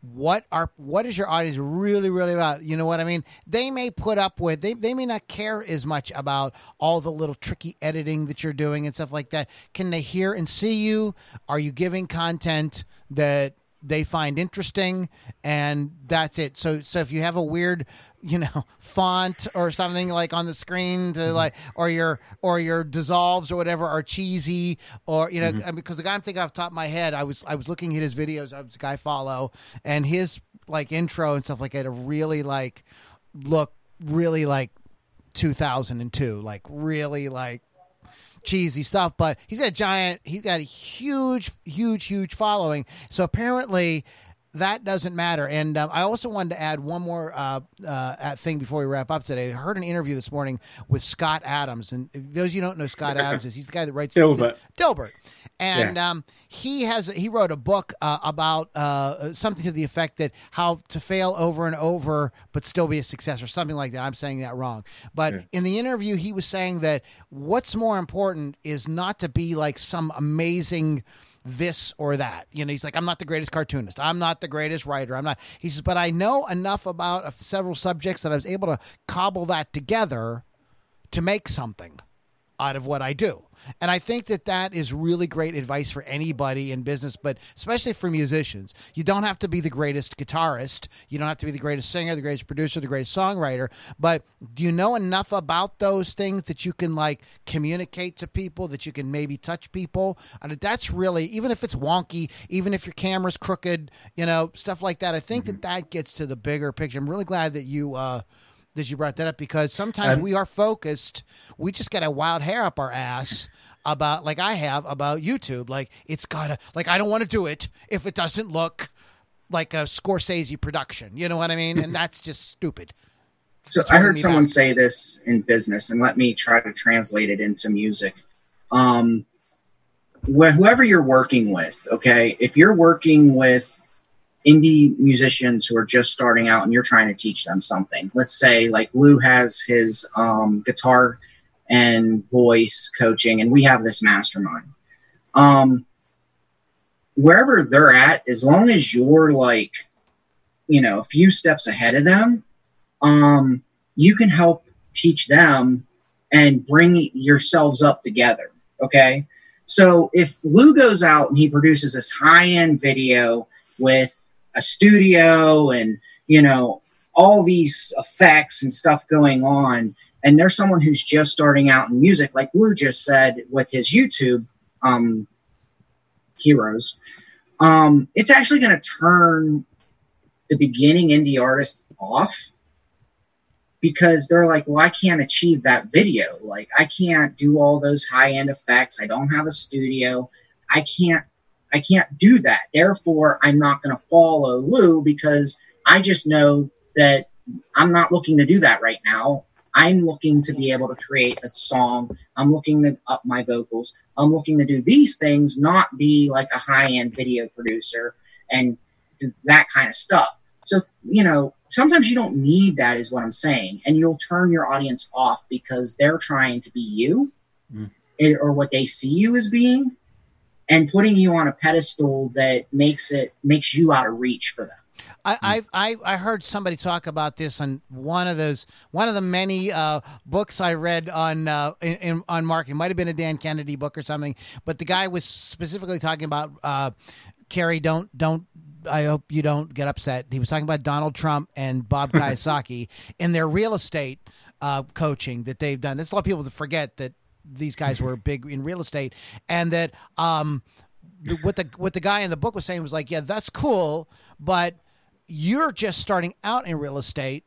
what are what is your audience really really about? You know what i mean? They may put up with they, they may not care as much about all the little tricky editing that you're doing and stuff like that. Can they hear and see you? Are you giving content that they find interesting and that's it. So so if you have a weird you know font or something like on the screen to mm-hmm. like or your or your dissolves or whatever are cheesy or you know mm-hmm. I mean, because the guy i'm thinking off the top of my head i was i was looking at his videos i was a guy follow and his like intro and stuff like that really like look really like 2002 like really like cheesy stuff, but he's got a giant, he's got a huge, huge, huge following. So apparently that doesn't matter. And um, I also wanted to add one more uh, uh, thing before we wrap up today. I heard an interview this morning with Scott Adams. And those of you who don't know Scott Adams is, he's the guy that writes Dilbert. Dilbert. And um, he has he wrote a book uh, about uh, something to the effect that how to fail over and over but still be a success or something like that. I'm saying that wrong. But in the interview, he was saying that what's more important is not to be like some amazing this or that. You know, he's like, I'm not the greatest cartoonist. I'm not the greatest writer. I'm not. He says, but I know enough about several subjects that I was able to cobble that together to make something out of what I do. And I think that that is really great advice for anybody in business, but especially for musicians. You don't have to be the greatest guitarist. You don't have to be the greatest singer, the greatest producer, the greatest songwriter. But do you know enough about those things that you can like communicate to people, that you can maybe touch people? And that's really, even if it's wonky, even if your camera's crooked, you know, stuff like that. I think that that gets to the bigger picture. I'm really glad that you, uh, that you brought that up because sometimes And- we are focused. We just got a wild hair up our ass about, like I have, about YouTube. Like it's gotta, like I don't want to do it if it doesn't look like a Scorsese production. You know what I mean? And that's just stupid. So I heard someone back. say this in business, and let me try to translate it into music. Um, wh- whoever you're working with, okay, if you're working with indie musicians who are just starting out and you're trying to teach them something, let's say like Lou has his um, guitar and voice coaching, and we have this mastermind. Um, wherever they're at, as long as you're like, you know, a few steps ahead of them, um, you can help teach them and bring yourselves up together. Okay. So if Lou goes out and he produces this high end video with a studio and, you know, all these effects and stuff going on, and there's someone who's just starting out in music, like Lou just said with his YouTube um, heroes, um, it's actually going to turn the beginning indie artist off because they're like, well, I can't achieve that video. Like, I can't do all those high end effects. I don't have a studio. I can't, I can't do that. Therefore, I'm not going to follow Lou because I just know that I'm not looking to do that right now. I'm looking to be able to create a song. I'm looking to up my vocals. I'm looking to do these things, not be like a high end video producer and that kind of stuff. So, you know, sometimes you don't need that, is what I'm saying. And you'll turn your audience off because they're trying to be you Mm. or what they see you as being and putting you on a pedestal that makes it makes you out of reach for them. I, I I heard somebody talk about this on one of those one of the many uh, books I read on uh, in, in, on marketing. Might have been a Dan Kennedy book or something, but the guy was specifically talking about uh, Carrie. Don't don't. I hope you don't get upset. He was talking about Donald Trump and Bob Kiyosaki in their real estate uh, coaching that they've done. There's a lot of people that forget that these guys were big in real estate, and that um, the- what the what the guy in the book was saying was like, yeah, that's cool, but you're just starting out in real estate.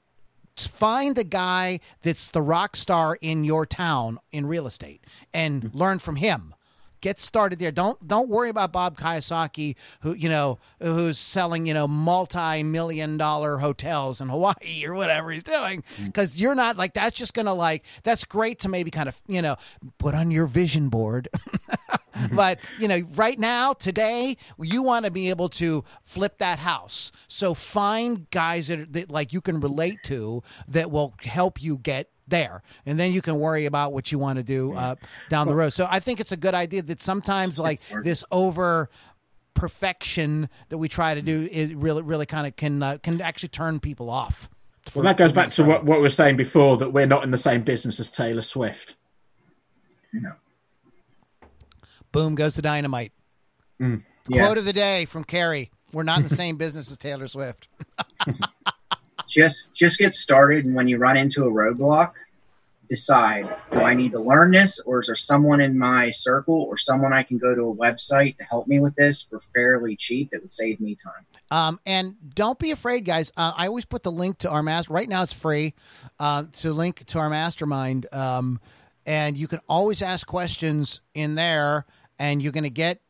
Find the guy that's the rock star in your town in real estate and learn from him. Get started there. Don't don't worry about Bob Kiyosaki, who you know who's selling you know multi million dollar hotels in Hawaii or whatever he's doing, mm. because you're not like that's just gonna like that's great to maybe kind of you know put on your vision board but you know right now today you want to be able to flip that house. So find guys that, that like you can relate to that will help you get there. And then you can worry about what you want to do uh, down the road. So i think it's a good idea that sometimes like this over perfection that we try to do is really really kind of can uh, can actually turn people off. Well, that goes back to what, what we were saying before that we're not in the same business as Taylor Swift. You know. Boom goes the dynamite Yeah. quote of the day from carrie we're not in the same business as taylor swift just just get started and when you run into a roadblock decide do i need to learn this or is there someone in my circle or someone i can go to a website to help me with this for fairly cheap that would save me time Um, and don't be afraid, guys. Uh, I always put the link to our master. Right now, it's free uh, to link to our mastermind, um, and you can always ask questions in there, and you're going to get,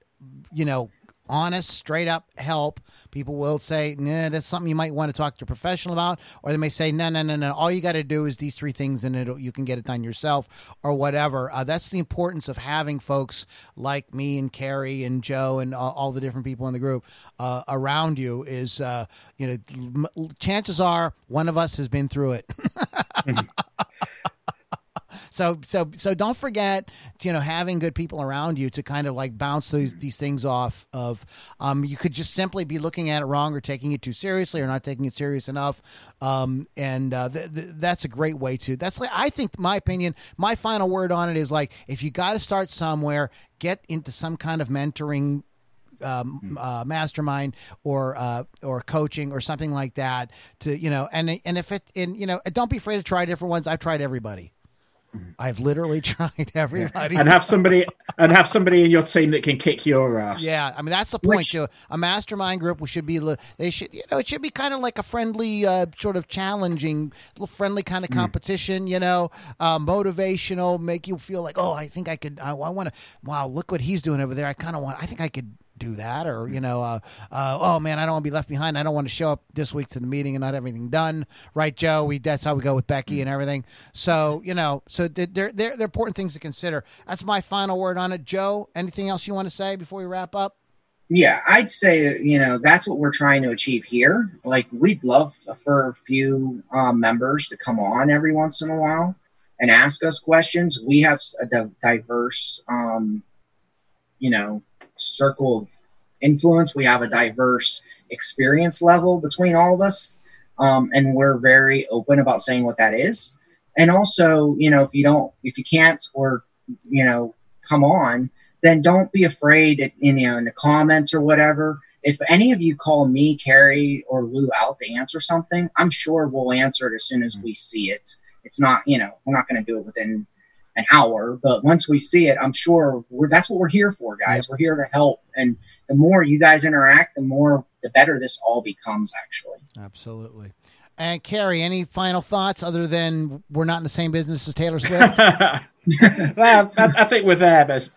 you know, honest, straight up help. People will say, "Nah, that's something you might want to talk to a professional about," or they may say, "No, no, no, no. All you got to do is these three things, and it you can get it done yourself, or whatever." Uh, that's the importance of having folks like me and Carrie and Joe and all, all the different people in the group uh, around you. Is uh, you know, m- chances are one of us has been through it. So so so don't forget you know having good people around you to kind of like bounce these these things off of um you could just simply be looking at it wrong or taking it too seriously or not taking it serious enough um and uh, th- th- that's a great way to that's like I think my opinion my final word on it is like if you got to start somewhere get into some kind of mentoring um, uh, mastermind or uh, or coaching or something like that to you know and and if it and you know don't be afraid to try different ones. I've tried everybody I've literally tried everybody and have somebody and have somebody in your team that can kick your ass. yeah, I mean that's the point. Which- too. A mastermind group we should be. They should, you know, it should be kind of like a friendly, uh, sort of challenging, little friendly kind of competition. You know, uh, motivational, make you feel like, oh, I think I could. I, I want to. Wow, look what he's doing over there. I kind of want. I think I could do that or you know uh, uh, oh man i don't want to be left behind. I don't want to show up this week to the meeting and not everything done. Right joe? We that's how we go with becky and everything. So you know so they're, they're, they're important things to consider. That's my final word on it. Joe anything else you want to say before we wrap up? Yeah i'd say you know that's what we're trying to achieve here. Like we'd love for a few um, members to come on every once in a while and ask us questions. We have a diverse um, you know circle of influence we have a diverse experience level between all of us um, and we're very open about saying what that is and also you know if you don't if you can't or you know come on then don't be afraid in, you know, in the comments or whatever. If any of you call me, Carrie, or Lou out to answer something, I'm sure we'll answer it as soon as we see it. It's not, you know, we're not going to do it within an hour, but once we see it, I'm sure we're, that's what we're here for, guys. We're here to help. And the more you guys interact, the more, the better this all becomes, actually. Absolutely. And Carrie, any final thoughts other than we're not in the same business as Taylor Swift? well, I, I think we're there. Bas-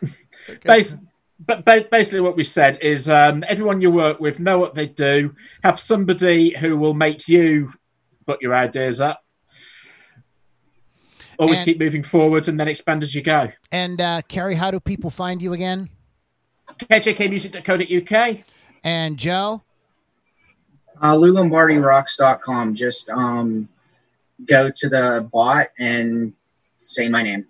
bas- but ba- basically, what we said is um, everyone you work with know what they do. Have somebody who will make you put your ideas up. Always And- keep moving forward and then expand as you go. and uh, Carrie, how do people find you again? KJKmusic.co.uk. And Joe? Uh, LouLombardiRocks.com. Just um, go to the bot and say my name.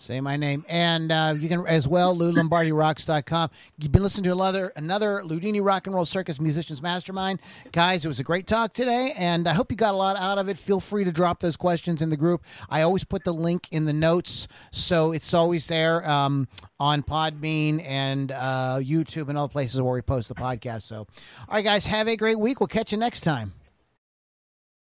Say my name. And uh, you can as well, LouLombardiRocks.com. You've been listening to another another Ludini Rock and Roll Circus Musicians Mastermind. Guys, it was a great talk today, and I hope you got a lot out of it. Feel free to drop those questions in the group. I always put the link in the notes, so it's always there um, on Podbean and uh, YouTube and all the places where we post the podcast. So, all right, guys, have a great week. We'll catch you next time.